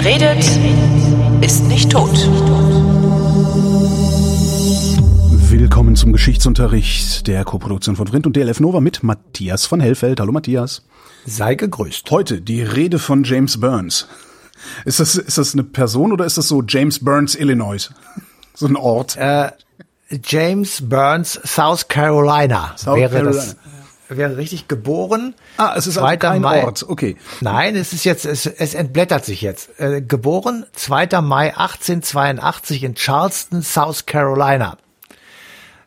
Wer redet, ist nicht tot. Willkommen zum Geschichtsunterricht der Koproduktion von Vrindt und DLF Nova mit Matthias von Hellfeld. Hallo Matthias. Sei gegrüßt. Heute die Rede von James Burns. Ist das, ist das eine Person oder ist das so James Burns, Illinois? So ein Ort? Äh, James Burns, South Carolina South wäre Carolina. das. Wäre richtig geboren. Ah, es ist 2. kein Mai. Ort. Okay. Nein, es ist jetzt, es, es entblättert sich jetzt. Äh, geboren 2. Mai 1882 in Charleston, South Carolina.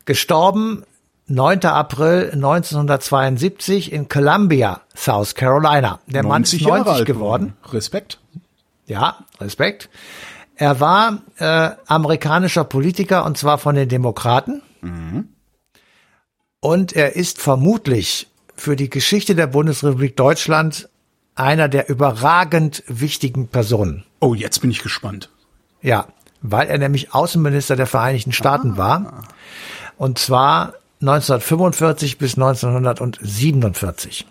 Gestorben 9. April 1972 in Columbia, South Carolina. Der Mann ist 90 90 Jahre alt geworden. Respekt. Ja, Respekt. Er war äh, amerikanischer Politiker und zwar von den Demokraten. Und er ist vermutlich für die Geschichte der Bundesrepublik Deutschland einer der überragend wichtigen Personen. Oh, jetzt bin ich gespannt. Ja, weil er nämlich Außenminister der Vereinigten Staaten war. Und zwar 1945 bis 1947.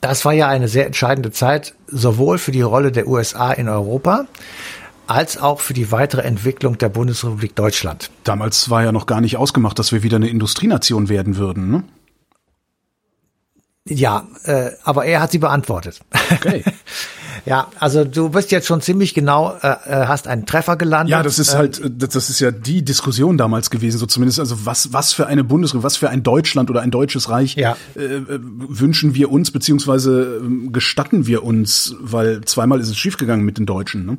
Das war ja eine sehr entscheidende Zeit, sowohl für die Rolle der USA in Europa, als auch für die weitere Entwicklung der Bundesrepublik Deutschland. Damals war ja noch gar nicht ausgemacht, dass wir wieder eine Industrienation werden würden. Ne? Ja, äh, aber er hat sie beantwortet. Okay. ja, also du bist jetzt schon ziemlich genau, äh, äh, hast einen Treffer gelandet. Ja, das ist Ähm, halt, das das ist ja die Diskussion damals gewesen, so zumindest. Also was, was für eine Bundesrepublik, was für ein Deutschland oder ein deutsches Reich Ja. äh, äh, wünschen wir uns beziehungsweise ähm, gestatten wir uns, weil zweimal ist es schiefgegangen mit den Deutschen. Ne?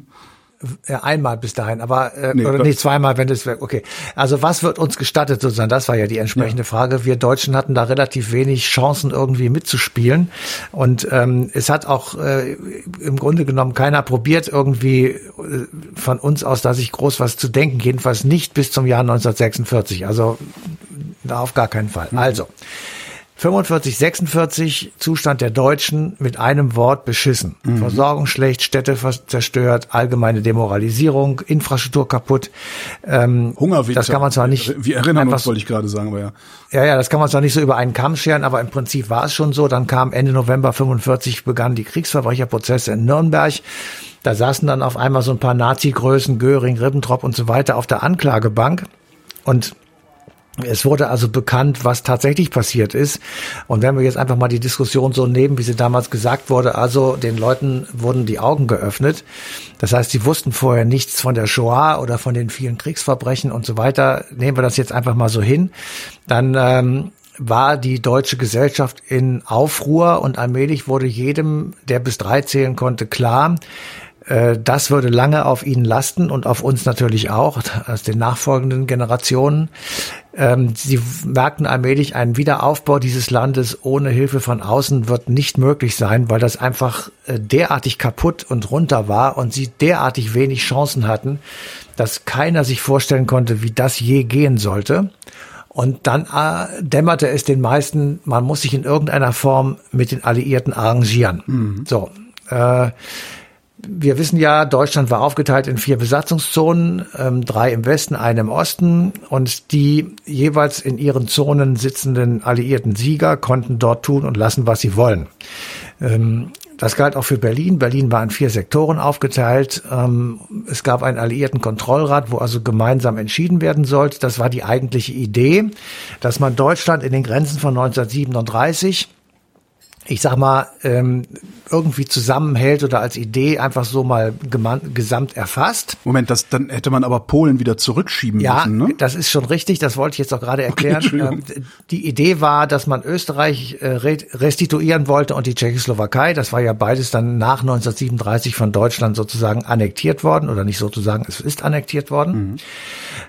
Ja, einmal bis dahin, aber äh, Nee, oder das- nicht zweimal, wenn es okay. Also was wird uns gestattet sozusagen? Das war ja die entsprechende Frage. Wir Deutschen hatten da relativ wenig Chancen irgendwie mitzuspielen und ähm, es hat auch äh, im Grunde genommen keiner probiert irgendwie äh, von uns aus, da sich groß was zu denken. Jedenfalls nicht bis zum Jahr 1946. Also da auf gar keinen Fall. Also 45, 46 Zustand der Deutschen mit einem Wort beschissen. Versorgung schlecht, Städte zerstört, allgemeine Demoralisierung, Infrastruktur kaputt. Ähm, Hungerwitze. Das kann man zwar nicht. Wir erinnern einfach uns, wollte ich gerade sagen, aber ja. ja, ja, das kann man zwar nicht so über einen Kamm scheren, aber im Prinzip war es schon so. Dann kam Ende November 45 begannen die Kriegsverbrecherprozesse in Nürnberg. Da saßen dann auf einmal so ein paar Nazi-Größen, Göring, Ribbentrop und so weiter auf der Anklagebank. Und es wurde also bekannt, was tatsächlich passiert ist. Und wenn wir jetzt einfach mal die Diskussion so nehmen, wie sie damals gesagt wurde, also den Leuten wurden die Augen geöffnet. Das heißt, sie wussten vorher nichts von der Shoah oder von den vielen Kriegsverbrechen und so weiter. Nehmen wir das jetzt einfach mal so hin. Dann ähm, war die deutsche Gesellschaft in Aufruhr und allmählich wurde jedem, der bis drei zählen konnte, klar, das würde lange auf ihnen lasten und auf uns natürlich auch, aus den nachfolgenden Generationen. Ähm, Sie merkten allmählich, ein Wiederaufbau dieses Landes ohne Hilfe von außen wird nicht möglich sein, weil das einfach äh, derartig kaputt und runter war und sie derartig wenig Chancen hatten, dass keiner sich vorstellen konnte, wie das je gehen sollte. Und dann äh, dämmerte es den meisten, man muss sich in irgendeiner Form mit den Alliierten arrangieren. So. Äh, wir wissen ja, Deutschland war aufgeteilt in vier Besatzungszonen, ähm, drei im Westen, eine im Osten und die jeweils in ihren Zonen sitzenden alliierten Sieger konnten dort tun und lassen, was sie wollen. Ähm, das galt auch für Berlin. Berlin war in vier Sektoren aufgeteilt. Ähm, es gab einen alliierten Kontrollrat, wo also gemeinsam entschieden werden sollte. Das war die eigentliche Idee, dass man Deutschland in den Grenzen von 1937 ich sag mal, ähm, irgendwie zusammenhält oder als Idee einfach so mal gesamt erfasst. Moment, das, dann hätte man aber Polen wieder zurückschieben Ja, müssen, ne? das ist schon richtig, das wollte ich jetzt auch gerade erklären. Entschuldigung. Ähm, die Idee war, dass man Österreich äh, re- restituieren wollte und die Tschechoslowakei, das war ja beides dann nach 1937 von Deutschland sozusagen annektiert worden oder nicht sozusagen, es ist annektiert worden.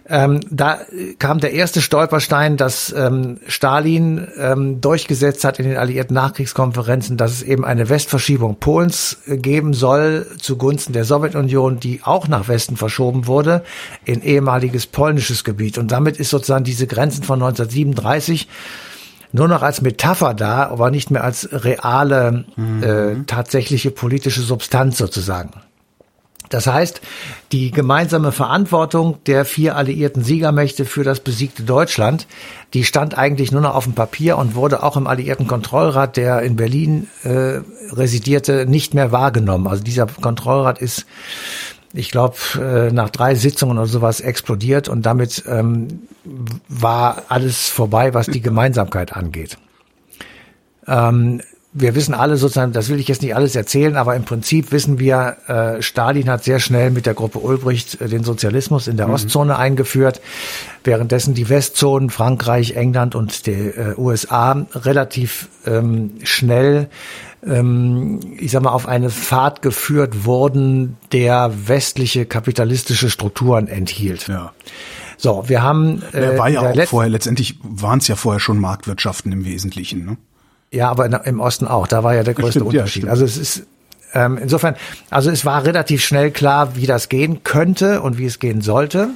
Ähm, da äh, kam der erste Stolperstein, dass ähm, Stalin ähm, durchgesetzt hat in den alliierten Nachkriegskonferenzen, dass es eben eine Westverschiebung Polens äh, geben soll zugunsten der Sowjetunion, die auch nach Westen verschoben wurde, in ehemaliges polnisches Gebiet. Und damit ist sozusagen diese Grenzen von 1937 nur noch als Metapher da, aber nicht mehr als reale, äh, tatsächliche politische Substanz sozusagen. Das heißt, die gemeinsame Verantwortung der vier alliierten Siegermächte für das besiegte Deutschland, die stand eigentlich nur noch auf dem Papier und wurde auch im alliierten Kontrollrat, der in Berlin äh, residierte, nicht mehr wahrgenommen. Also dieser Kontrollrat ist, ich glaube, äh, nach drei Sitzungen oder sowas explodiert und damit ähm, war alles vorbei, was die Gemeinsamkeit angeht. Ähm, wir wissen alle sozusagen, das will ich jetzt nicht alles erzählen, aber im Prinzip wissen wir, äh, Stalin hat sehr schnell mit der Gruppe Ulbricht äh, den Sozialismus in der mhm. Ostzone eingeführt, währenddessen die Westzonen, Frankreich, England und die äh, USA relativ ähm, schnell ähm, ich sag mal, auf eine Fahrt geführt wurden, der westliche kapitalistische Strukturen enthielt. Ja. So, wir haben. Äh, war ja auch vorher, letztendlich waren es ja vorher schon Marktwirtschaften im Wesentlichen, ne? Ja, aber im Osten auch. Da war ja der größte stimmt, Unterschied. Ja, also es ist ähm, insofern, also es war relativ schnell klar, wie das gehen könnte und wie es gehen sollte.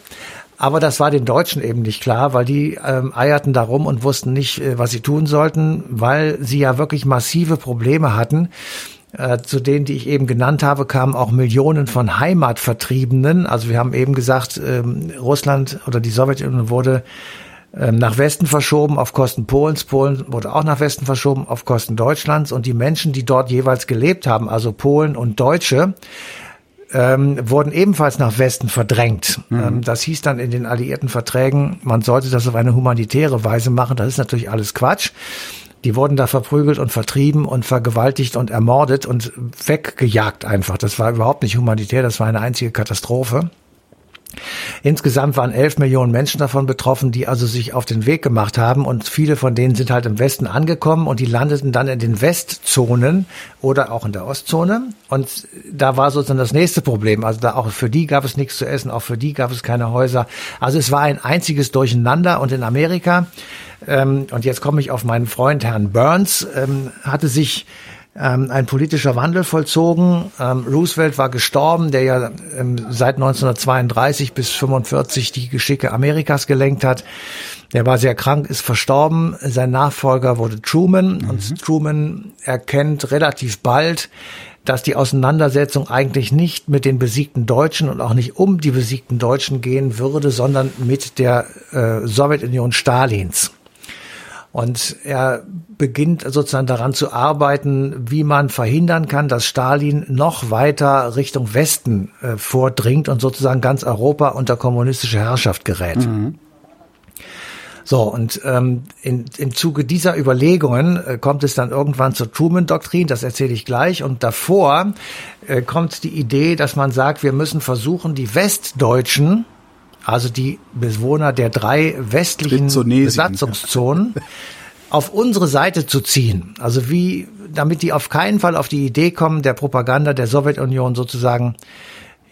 Aber das war den Deutschen eben nicht klar, weil die ähm, eierten darum und wussten nicht, äh, was sie tun sollten, weil sie ja wirklich massive Probleme hatten. Äh, zu denen, die ich eben genannt habe, kamen auch Millionen von Heimatvertriebenen. Also wir haben eben gesagt, ähm, Russland oder die Sowjetunion wurde nach Westen verschoben auf Kosten Polens. Polen wurde auch nach Westen verschoben auf Kosten Deutschlands. Und die Menschen, die dort jeweils gelebt haben, also Polen und Deutsche, ähm, wurden ebenfalls nach Westen verdrängt. Mhm. Ähm, das hieß dann in den alliierten Verträgen, man sollte das auf eine humanitäre Weise machen. Das ist natürlich alles Quatsch. Die wurden da verprügelt und vertrieben und vergewaltigt und ermordet und weggejagt einfach. Das war überhaupt nicht humanitär, das war eine einzige Katastrophe. Insgesamt waren elf Millionen Menschen davon betroffen, die also sich auf den Weg gemacht haben und viele von denen sind halt im Westen angekommen und die landeten dann in den Westzonen oder auch in der Ostzone und da war sozusagen das nächste Problem. Also da auch für die gab es nichts zu essen, auch für die gab es keine Häuser. Also es war ein einziges Durcheinander und in Amerika ähm, und jetzt komme ich auf meinen Freund Herrn Burns ähm, hatte sich ähm, ein politischer Wandel vollzogen. Ähm, Roosevelt war gestorben, der ja ähm, seit 1932 bis 45 die Geschicke Amerikas gelenkt hat. Der war sehr krank, ist verstorben. Sein Nachfolger wurde Truman mhm. und Truman erkennt relativ bald, dass die Auseinandersetzung eigentlich nicht mit den besiegten Deutschen und auch nicht um die besiegten Deutschen gehen würde, sondern mit der äh, Sowjetunion Stalins. Und er beginnt sozusagen daran zu arbeiten, wie man verhindern kann, dass Stalin noch weiter Richtung Westen äh, vordringt und sozusagen ganz Europa unter kommunistische Herrschaft gerät. Mhm. So, und ähm, in, im Zuge dieser Überlegungen äh, kommt es dann irgendwann zur Truman-Doktrin, das erzähle ich gleich. Und davor äh, kommt die Idee, dass man sagt, wir müssen versuchen, die Westdeutschen, also die Bewohner der drei westlichen Besatzungszonen, auf unsere Seite zu ziehen. Also wie, damit die auf keinen Fall auf die Idee kommen, der Propaganda der Sowjetunion sozusagen,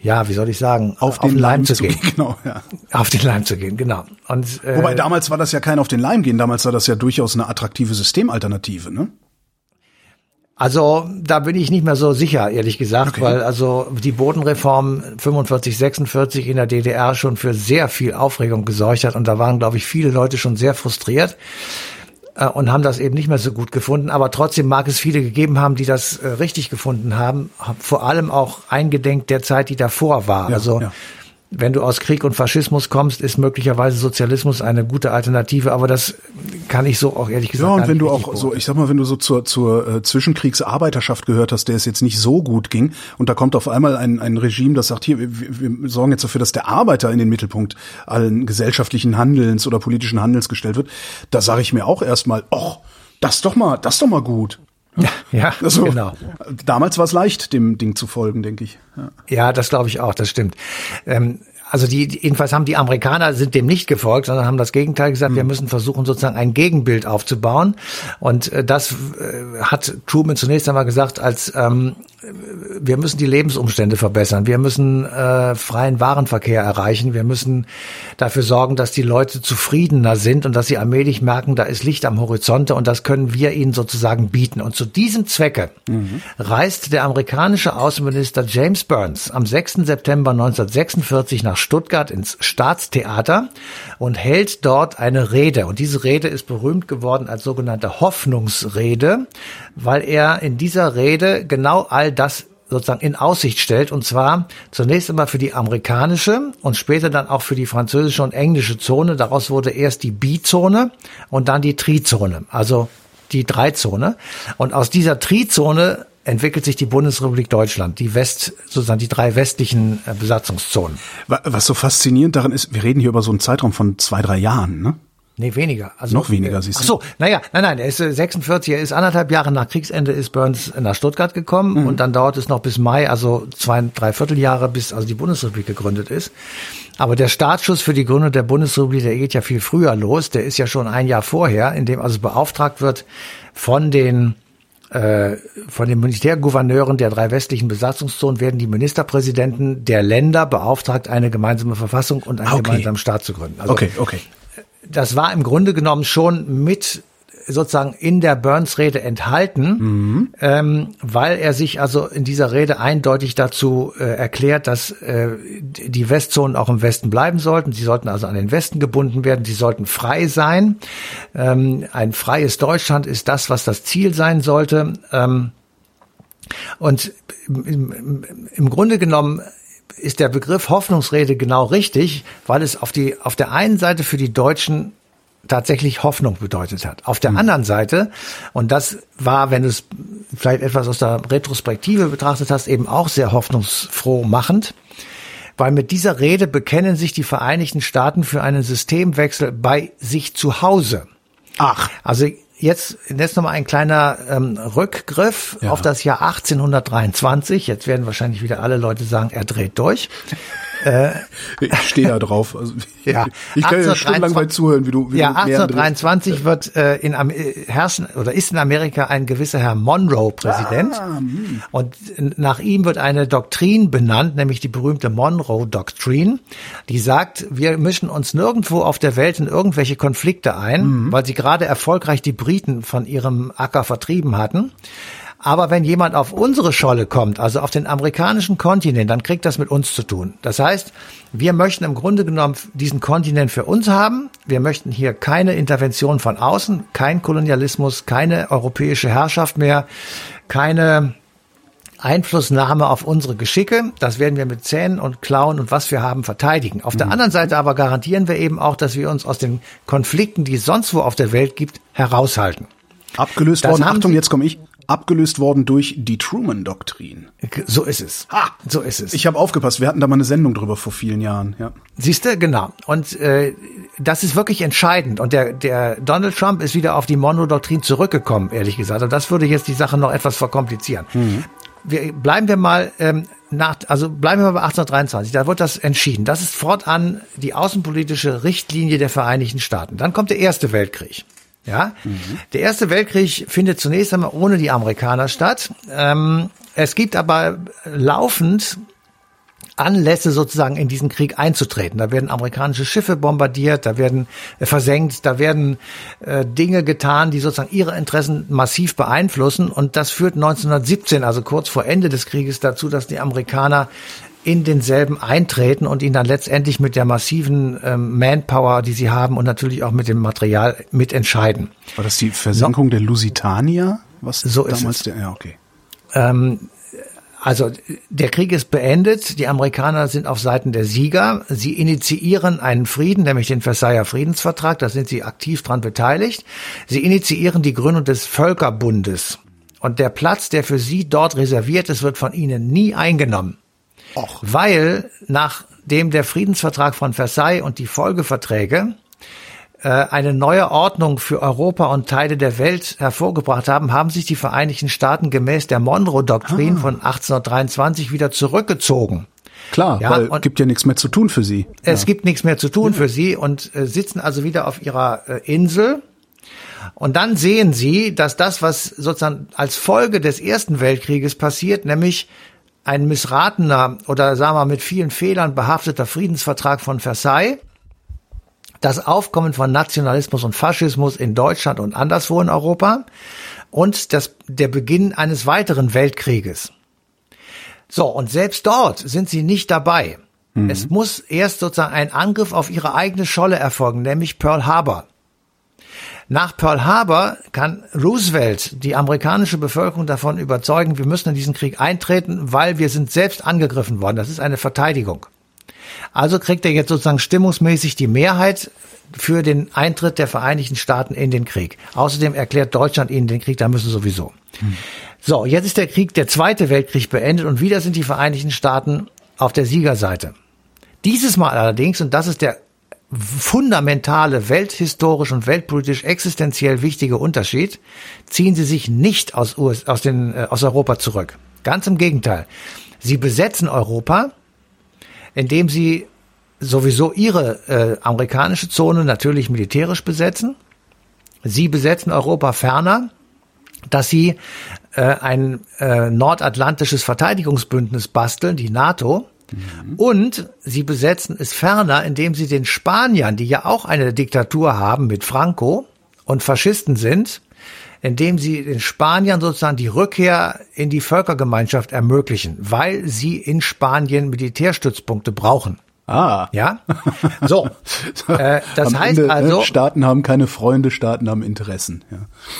ja, wie soll ich sagen, auf, auf den, Leim, Leim, zu gehen. gehen. Genau, ja. Auf den Leim zu gehen, genau. Und, äh, Wobei damals war das ja kein auf den Leim gehen, damals war das ja durchaus eine attraktive Systemalternative, ne? Also da bin ich nicht mehr so sicher, ehrlich gesagt, okay. weil also die Bodenreform 45, 46 in der DDR schon für sehr viel Aufregung gesorgt hat und da waren, glaube ich, viele Leute schon sehr frustriert äh, und haben das eben nicht mehr so gut gefunden. Aber trotzdem mag es viele gegeben haben, die das äh, richtig gefunden haben, vor allem auch eingedenk der Zeit, die davor war. Ja, also ja wenn du aus Krieg und Faschismus kommst, ist möglicherweise Sozialismus eine gute Alternative, aber das kann ich so auch ehrlich gesagt Ja, und wenn du auch so, ich sag mal, wenn du so zur, zur äh, Zwischenkriegsarbeiterschaft gehört hast, der es jetzt nicht so gut ging, und da kommt auf einmal ein, ein Regime, das sagt, hier, wir, wir sorgen jetzt dafür, dass der Arbeiter in den Mittelpunkt allen gesellschaftlichen Handelns oder politischen Handelns gestellt wird, da sage ich mir auch erstmal, ach, das doch mal, das doch mal gut. Ja, ja also, genau. Damals war es leicht, dem Ding zu folgen, denke ich. Ja, ja das glaube ich auch, das stimmt. Ähm, also die, jedenfalls haben die Amerikaner sind dem nicht gefolgt, sondern haben das Gegenteil gesagt, mhm. wir müssen versuchen sozusagen ein Gegenbild aufzubauen. Und äh, das äh, hat Truman zunächst einmal gesagt, als ähm, wir müssen die Lebensumstände verbessern, wir müssen äh, freien Warenverkehr erreichen, wir müssen dafür sorgen, dass die Leute zufriedener sind und dass sie allmählich merken, da ist Licht am Horizonte und das können wir ihnen sozusagen bieten. Und zu diesem Zwecke mhm. reist der amerikanische Außenminister James Burns am 6. September 1946 nach Stuttgart ins Staatstheater und hält dort eine Rede. Und diese Rede ist berühmt geworden als sogenannte Hoffnungsrede, weil er in dieser Rede genau all das sozusagen in Aussicht stellt, und zwar zunächst einmal für die amerikanische und später dann auch für die französische und englische Zone. Daraus wurde erst die Bizone und dann die Trizone, also die Dreizone. Und aus dieser Trizone entwickelt sich die Bundesrepublik Deutschland, die West, sozusagen die drei westlichen äh, Besatzungszonen. Was so faszinierend daran ist, wir reden hier über so einen Zeitraum von zwei, drei Jahren, ne? Nee, weniger. Also, Noch weniger, siehst du. Ach so, naja, nein, nein, er ist äh, 46, er ist anderthalb Jahre nach Kriegsende ist Burns nach Stuttgart gekommen Mhm. und dann dauert es noch bis Mai, also zwei, drei Vierteljahre, bis also die Bundesrepublik gegründet ist. Aber der Startschuss für die Gründung der Bundesrepublik, der geht ja viel früher los, der ist ja schon ein Jahr vorher, in dem also beauftragt wird von den äh, von den Militärgouverneuren der drei westlichen Besatzungszonen werden die Ministerpräsidenten der Länder beauftragt, eine gemeinsame Verfassung und einen Okay. gemeinsamen Staat zu gründen. Also Okay, okay. das war im Grunde genommen schon mit sozusagen in der Burns-Rede enthalten, ähm, weil er sich also in dieser Rede eindeutig dazu äh, erklärt, dass äh, die Westzonen auch im Westen bleiben sollten. Sie sollten also an den Westen gebunden werden. Sie sollten frei sein. Ähm, ein freies Deutschland ist das, was das Ziel sein sollte. Ähm, und im, im, im Grunde genommen ist der Begriff Hoffnungsrede genau richtig, weil es auf die, auf der einen Seite für die Deutschen tatsächlich Hoffnung bedeutet hat. Auf der anderen Seite, und das war, wenn du es vielleicht etwas aus der Retrospektive betrachtet hast, eben auch sehr hoffnungsfroh machend, weil mit dieser Rede bekennen sich die Vereinigten Staaten für einen Systemwechsel bei sich zu Hause. Ach, Also jetzt, jetzt nochmal ein kleiner ähm, Rückgriff Ja. auf das Jahr 1823. Jetzt werden wahrscheinlich wieder alle Leute sagen, er dreht durch. Ich stehe da drauf. Also, Ja. Ich kann ja 1823 stundenlang bei zuhören, wie du wie Ja, du mehr 1823 wird äh, in Am äh, herrschen oder ist in Amerika ein gewisser Herr Monroe Präsident Ah, hm. und nach ihm wird eine Doktrin benannt, nämlich die berühmte Monroe Doktrin, die sagt, wir mischen uns nirgendwo auf der Welt in irgendwelche Konflikte ein, Mhm. weil sie gerade erfolgreich die Briten von ihrem Acker vertrieben hatten. Aber wenn jemand auf unsere Scholle kommt, also auf den amerikanischen Kontinent, dann kriegt das mit uns zu tun. Das heißt, wir möchten im Grunde genommen diesen Kontinent für uns haben. Wir möchten hier keine Intervention von außen, kein Kolonialismus, keine europäische Herrschaft mehr, keine Einflussnahme auf unsere Geschicke. Das werden wir mit Zähnen und Klauen und was wir haben verteidigen. Auf der anderen Seite aber garantieren wir eben auch, dass wir uns aus den Konflikten, die es sonst wo auf der Welt gibt, heraushalten. abgelöst Das worden. Achtung, jetzt komme ich. Abgelöst worden durch die Truman-Doktrin. So ist es. Ha! So ist es. Ich habe aufgepasst. Wir hatten da mal eine Sendung drüber vor vielen Jahren. Ja. Siehst du, genau. Und äh, das ist wirklich entscheidend. Und der, der Donald Trump ist wieder auf die Monroe-Doktrin zurückgekommen, ehrlich gesagt. Und das würde jetzt die Sache noch etwas verkomplizieren. Wir, bleiben wir mal ähm, nach, also bleiben wir mal bei 1823. Da wird das entschieden. Das ist fortan die außenpolitische Richtlinie der Vereinigten Staaten. Dann kommt der Erste Weltkrieg. Ja, der Erste Weltkrieg findet zunächst einmal ohne die Amerikaner statt. Ähm, es gibt aber laufend Anlässe sozusagen in diesen Krieg einzutreten. Da werden amerikanische Schiffe bombardiert, da werden äh, versenkt, da werden äh, Dinge getan, die sozusagen ihre Interessen massiv beeinflussen. Und das führt 1917, also kurz vor Ende des Krieges, dazu, dass die Amerikaner in denselben eintreten und ihn dann letztendlich mit der massiven ähm, Manpower, die sie haben und natürlich auch mit dem Material mitentscheiden. War das die Versenkung der Lusitania? Was So ist damals der? Ja, okay. Also der Krieg ist beendet. Die Amerikaner sind auf Seiten der Sieger. Sie initiieren einen Frieden, nämlich den Versailler Friedensvertrag. Da sind sie aktiv dran beteiligt. Sie initiieren die Gründung des Völkerbundes. Und der Platz, der für sie dort reserviert ist, wird von ihnen nie eingenommen. Och. Weil nachdem der Friedensvertrag von Versailles und die Folgeverträge äh, eine neue Ordnung für Europa und Teile der Welt hervorgebracht haben, haben sich die Vereinigten Staaten gemäß der Monroe-Doktrin von 1823 wieder zurückgezogen. Klar, Ja, weil und- gibt ja nichts mehr zu tun für sie. Es gibt nichts mehr zu tun für sie und äh, sitzen also wieder auf ihrer äh, Insel. Und dann sehen sie, dass das, was sozusagen als Folge des Ersten Weltkrieges passiert, nämlich ein missratener oder sagen wir mit vielen Fehlern behafteter Friedensvertrag von Versailles, das Aufkommen von Nationalismus und Faschismus in Deutschland und anderswo in Europa und das, der Beginn eines weiteren Weltkrieges. So, und selbst dort sind sie nicht dabei. Es muss erst sozusagen ein Angriff auf ihre eigene Scholle erfolgen, nämlich Pearl Harbor. Nach Pearl Harbor kann Roosevelt die amerikanische Bevölkerung davon überzeugen, wir müssen in diesen Krieg eintreten, weil wir sind selbst angegriffen worden. Das ist eine Verteidigung. Also kriegt er jetzt sozusagen stimmungsmäßig die Mehrheit für den Eintritt der Vereinigten Staaten in den Krieg. Außerdem erklärt Deutschland ihnen den Krieg, da müssen sowieso. Hm. So, jetzt ist der Krieg, der Zweite Weltkrieg beendet und wieder sind die Vereinigten Staaten auf der Siegerseite. Dieses Mal allerdings, und das ist der fundamentale, welthistorisch und weltpolitisch existenziell wichtige Unterschied, ziehen sie sich nicht aus, US, aus, den, äh, aus Europa zurück. Ganz im Gegenteil. Sie besetzen Europa, indem sie sowieso ihre äh, amerikanische Zone natürlich militärisch besetzen. Sie besetzen Europa ferner, dass sie äh, ein äh, nordatlantisches Verteidigungsbündnis basteln, die NATO, Mhm. Und sie besetzen es ferner, indem sie den Spaniern, die ja auch eine Diktatur haben mit Franco und Faschisten sind, indem sie den Spaniern sozusagen die Rückkehr in die Völkergemeinschaft ermöglichen, weil sie in Spanien Militärstützpunkte brauchen. Ah. Ja. So. äh, das Am heißt Ende, ne, also. Staaten haben keine Freunde, Staaten haben Interessen. Ja.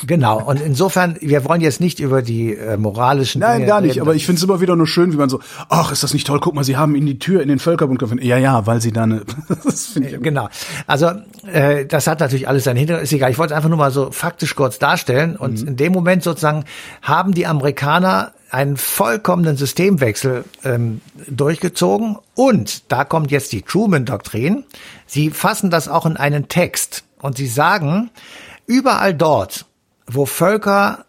Genau. Und insofern, wir wollen jetzt nicht über die äh, moralischen. Nein, Dinge gar nicht. reden. Aber ich finde es immer wieder nur schön, wie man so, ach, ist das nicht toll? Guck mal, sie haben in die Tür in den Völkerbund gefunden. Ja, ja, weil sie da eine. das finde ich. Genau. Also äh, das hat natürlich alles seinen Hintergrund. Ist egal. Ich wollte es einfach nur mal so faktisch kurz darstellen. Und Mhm. in dem Moment sozusagen haben die Amerikaner einen vollkommenen Systemwechsel ähm, durchgezogen. Und da kommt jetzt die Truman-Doktrin. Sie fassen das auch in einen Text. Und sie sagen, überall dort, wo Völker,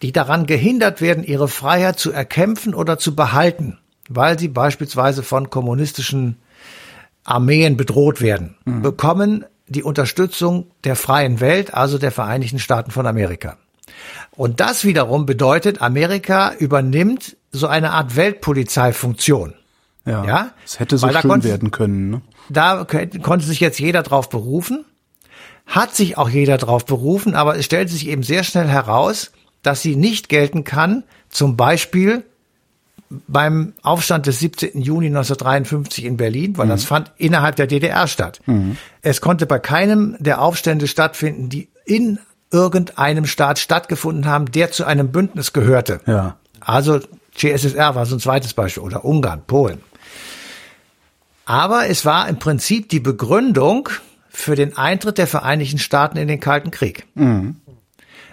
die daran gehindert werden, ihre Freiheit zu erkämpfen oder zu behalten, weil sie beispielsweise von kommunistischen Armeen bedroht werden, bekommen die Unterstützung der freien Welt, also der Vereinigten Staaten von Amerika. Und das wiederum bedeutet, Amerika übernimmt so eine Art Weltpolizeifunktion. Ja. Ja? Es hätte so Weil schön konnte- werden können. Ne? Da konnte sich jetzt jeder drauf berufen, hat sich auch jeder drauf berufen, aber es stellt sich eben sehr schnell heraus, dass sie nicht gelten kann, zum Beispiel beim Aufstand des 17. Juni 1953 in Berlin, weil das fand innerhalb der DDR statt. Es konnte bei keinem der Aufstände stattfinden, die in irgendeinem Staat stattgefunden haben, der zu einem Bündnis gehörte. Ja. Also CSSR war so ein zweites Beispiel oder Ungarn, Polen. Aber es war im Prinzip die Begründung für den Eintritt der Vereinigten Staaten in den Kalten Krieg.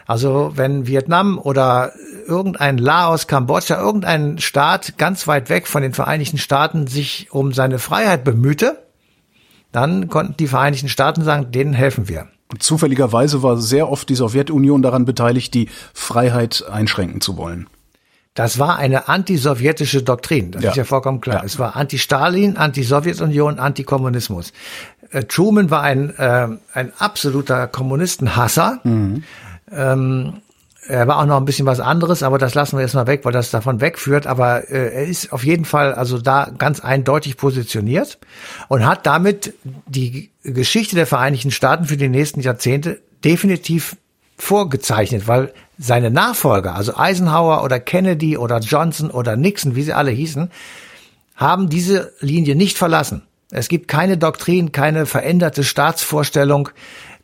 Also wenn Vietnam oder irgendein Laos, Kambodscha, irgendein Staat ganz weit weg von den Vereinigten Staaten sich um seine Freiheit bemühte, dann konnten die Vereinigten Staaten sagen, denen helfen wir. Zufälligerweise war sehr oft die Sowjetunion daran beteiligt, die Freiheit einschränken zu wollen. Das war eine antisowjetische Doktrin, das Ja. ist ja vollkommen klar. Ja. Es war Anti-Stalin, Anti-Sowjetunion, Antikommunismus. Äh, Truman war ein, äh, ein absoluter Kommunistenhasser. Ähm, er war auch noch ein bisschen was anderes, aber das lassen wir jetzt mal weg, weil das davon wegführt. Aber äh, er ist auf jeden Fall also da ganz eindeutig positioniert und hat damit die Geschichte der Vereinigten Staaten für die nächsten Jahrzehnte definitiv vorgezeichnet, weil seine Nachfolger, also Eisenhower oder Kennedy oder Johnson oder Nixon, wie sie alle hießen, haben diese Linie nicht verlassen. Es gibt keine Doktrin, keine veränderte Staatsvorstellung,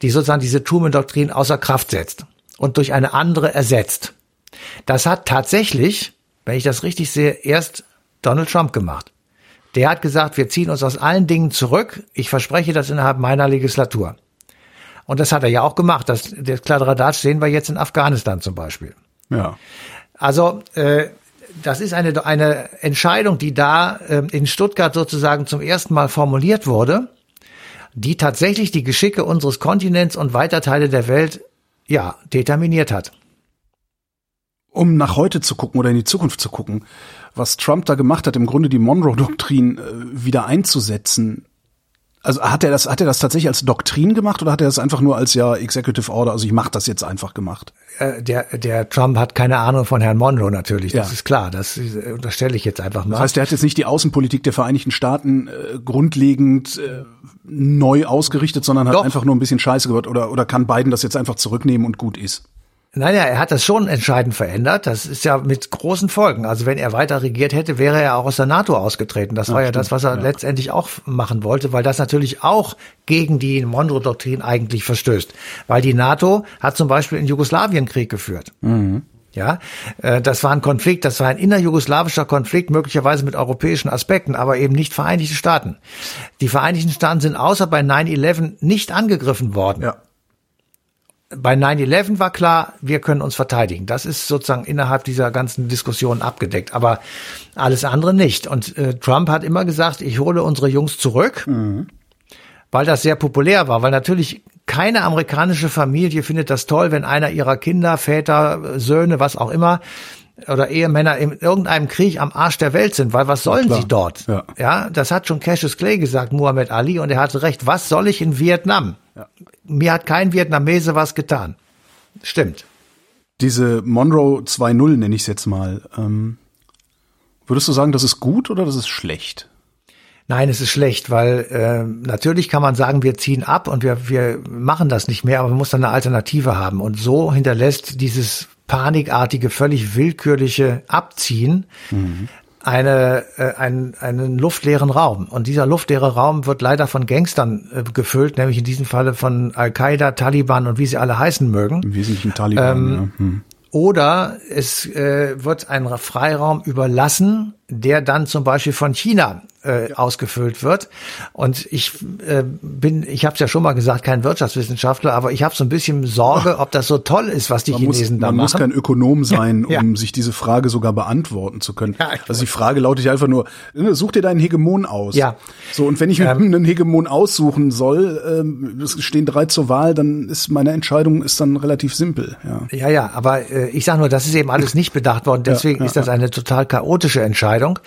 die sozusagen diese Truman-Doktrin außer Kraft setzt und durch eine andere ersetzt. Das hat tatsächlich, wenn ich das richtig sehe, erst Donald Trump gemacht. Der hat gesagt, wir ziehen uns aus allen Dingen zurück. Ich verspreche das innerhalb meiner Legislatur. Und das hat er ja auch gemacht. Das, das Kladderadatsch sehen wir jetzt in Afghanistan zum Beispiel. Ja. Also äh, das ist eine, eine Entscheidung, die da ähm, in Stuttgart sozusagen zum ersten Mal formuliert wurde, die tatsächlich die Geschicke unseres Kontinents und weiter Teile der Welt ja determiniert hat. Um nach heute zu gucken oder in die Zukunft zu gucken, was Trump da gemacht hat, im Grunde die Monroe-Doktrin äh, wieder einzusetzen. Also hat er das, hat er das tatsächlich als Doktrin gemacht oder hat er das einfach nur als ja Executive Order, also ich mache das jetzt einfach gemacht? Äh, der, der Trump hat keine Ahnung von Herrn Monroe natürlich, das Ja. ist klar, das äh, unterstelle ich jetzt einfach mal. Das heißt, er hat jetzt nicht die Außenpolitik der Vereinigten Staaten äh, grundlegend äh, neu ausgerichtet, sondern hat Doch. einfach nur ein bisschen Scheiße gebaut oder, oder kann Biden das jetzt einfach zurücknehmen und gut ist. Naja, er hat das schon entscheidend verändert. Das ist ja mit großen Folgen. Also wenn er weiter regiert hätte, wäre er auch aus der NATO ausgetreten. Das war ja, ja das, was er ja. letztendlich auch machen wollte, weil das natürlich auch gegen die Monroe-Doktrin eigentlich verstößt. Weil die NATO hat zum Beispiel in Jugoslawien Krieg geführt. Mhm. Ja, äh, das war ein Konflikt, das war ein innerjugoslawischer Konflikt, möglicherweise mit europäischen Aspekten, aber eben nicht Vereinigte Staaten. Die Vereinigten Staaten sind außer bei 9-11 nicht angegriffen worden. Ja bei 9-11 war klar, wir können uns verteidigen. Das ist sozusagen innerhalb dieser ganzen Diskussion abgedeckt, aber alles andere nicht. Und äh, Trump hat immer gesagt, ich hole unsere Jungs zurück, mhm. weil das sehr populär war, weil natürlich keine amerikanische Familie findet das toll, wenn einer ihrer Kinder, Väter, Söhne, was auch immer, oder Ehemänner in irgendeinem Krieg am Arsch der Welt sind, weil was sollen sie dort? Ja. ja, das hat schon Cassius Clay gesagt, Muhammad Ali, und er hatte recht. Was soll ich in Vietnam? Ja. Mir hat kein Vietnamese was getan. Stimmt. Diese Monroe 2.0 nenne ich es jetzt mal. Ähm, würdest du sagen, das ist gut oder das ist schlecht? Nein, es ist schlecht, weil äh, natürlich kann man sagen, wir ziehen ab und wir, wir machen das nicht mehr, aber man muss dann eine Alternative haben. Und so hinterlässt dieses panikartige, völlig willkürliche Abziehen mhm eine, äh, einen, einen luftleeren Raum. Und dieser luftleere Raum wird leider von Gangstern äh, gefüllt, nämlich in diesem Falle von Al-Qaida, Taliban und wie sie alle heißen mögen. Im Wesentlichen Taliban, ähm, ja. Hm. Oder es äh, wird ein Freiraum überlassen, der dann zum Beispiel von China äh, ja. ausgefüllt wird. Und ich äh, bin, ich habe es ja schon mal gesagt, kein Wirtschaftswissenschaftler, aber ich habe so ein bisschen Sorge, ob das so toll ist, was die man Chinesen muss, da man machen. Man muss kein Ökonom sein, ja. um sich diese Frage sogar beantworten zu können. Ja, also die Frage lautet ja einfach nur, ne, such dir deinen Hegemon aus. Ja. So, und wenn ich ähm, einen Hegemon aussuchen soll, ähm, es stehen drei zur Wahl, dann ist meine Entscheidung ist dann relativ simpel. Ja, ja, ja aber äh, ich sage nur, das ist eben alles nicht bedacht worden, deswegen ist das eine total chaotische Entscheidung.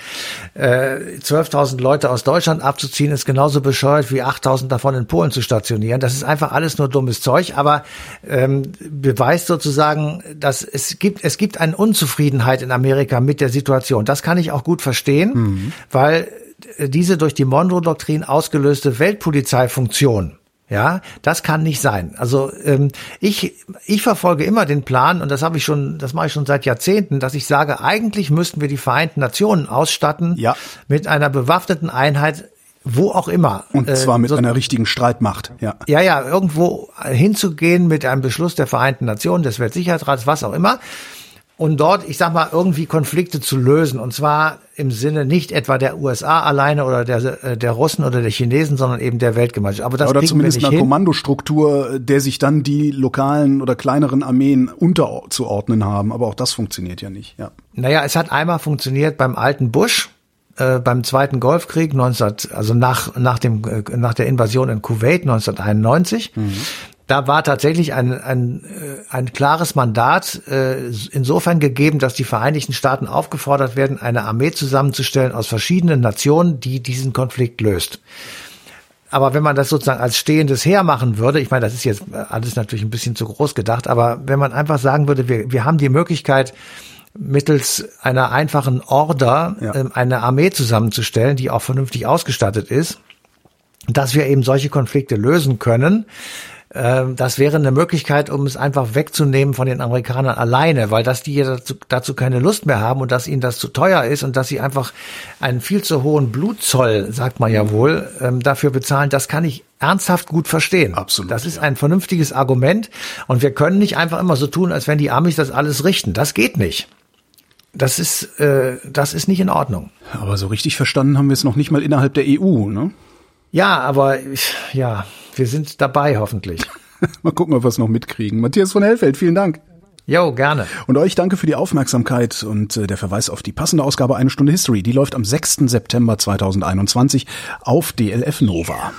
Äh, 12.000 Leute aus Deutschland abzuziehen, ist genauso bescheuert wie 8.000 davon in Polen zu stationieren. Das ist einfach alles nur dummes Zeug, aber ähm, beweist sozusagen, dass es gibt, es gibt eine Unzufriedenheit in Amerika mit der Situation. Das kann ich auch gut verstehen, mhm. weil diese durch die Monroe-Doktrin ausgelöste Weltpolizeifunktion ja, das kann nicht sein. Also ähm, ich ich verfolge immer den Plan und das habe ich schon, das mache ich schon seit Jahrzehnten, dass ich sage, eigentlich müssten wir die Vereinten Nationen ausstatten ja. mit einer bewaffneten Einheit, wo auch immer. Und zwar äh, mit so, einer richtigen Streitmacht. Ja. ja, ja, irgendwo hinzugehen mit einem Beschluss der Vereinten Nationen, des Weltsicherheitsrats, was auch immer und dort, ich sag mal, irgendwie Konflikte zu lösen. Und zwar im Sinne nicht etwa der USA alleine oder der, äh, der Russen oder der Chinesen, sondern eben der Weltgemeinschaft. Aber das oder zumindest eine hin. Kommandostruktur, der sich dann die lokalen oder kleineren Armeen unterzuordnen haben. Aber auch das funktioniert ja nicht. Ja. Naja, es hat einmal funktioniert beim alten Bush, äh, beim zweiten Golfkrieg 19, also nach nach dem äh, nach der Invasion in Kuwait 1991. Mhm da war tatsächlich ein, ein, äh, ein klares Mandat äh, insofern gegeben, dass die Vereinigten Staaten aufgefordert werden, eine Armee zusammenzustellen aus verschiedenen Nationen, die diesen Konflikt löst. Aber wenn man das sozusagen als stehendes Heer machen würde, ich meine, das ist jetzt alles natürlich ein bisschen zu groß gedacht, aber wenn man einfach sagen würde, wir, wir haben die Möglichkeit, mittels einer einfachen Order ja. ähm, eine Armee zusammenzustellen, die auch vernünftig ausgestattet ist, dass wir eben solche Konflikte lösen können, das wäre eine Möglichkeit, um es einfach wegzunehmen von den Amerikanern alleine, weil dass die dazu, dazu keine Lust mehr haben und dass ihnen das zu teuer ist und dass sie einfach einen viel zu hohen Blutzoll, sagt man ja wohl, ähm, dafür bezahlen, das kann ich ernsthaft gut verstehen. Absolut. Das ist ja. ein vernünftiges Argument und wir können nicht einfach immer so tun, als wenn die Amis das alles richten. Das geht nicht. Das ist, äh, das ist nicht in Ordnung. Aber so richtig verstanden haben wir es noch nicht mal innerhalb der EU, ne? Ja, aber ja, wir sind dabei hoffentlich. Mal gucken, ob wir es noch mitkriegen. Matthias von Hellfeld, vielen Dank. Jo, gerne. Und euch danke für die Aufmerksamkeit und äh, der Verweis auf die passende Ausgabe Eine Stunde History. Die läuft am 6. September 2021 auf DLF Nova.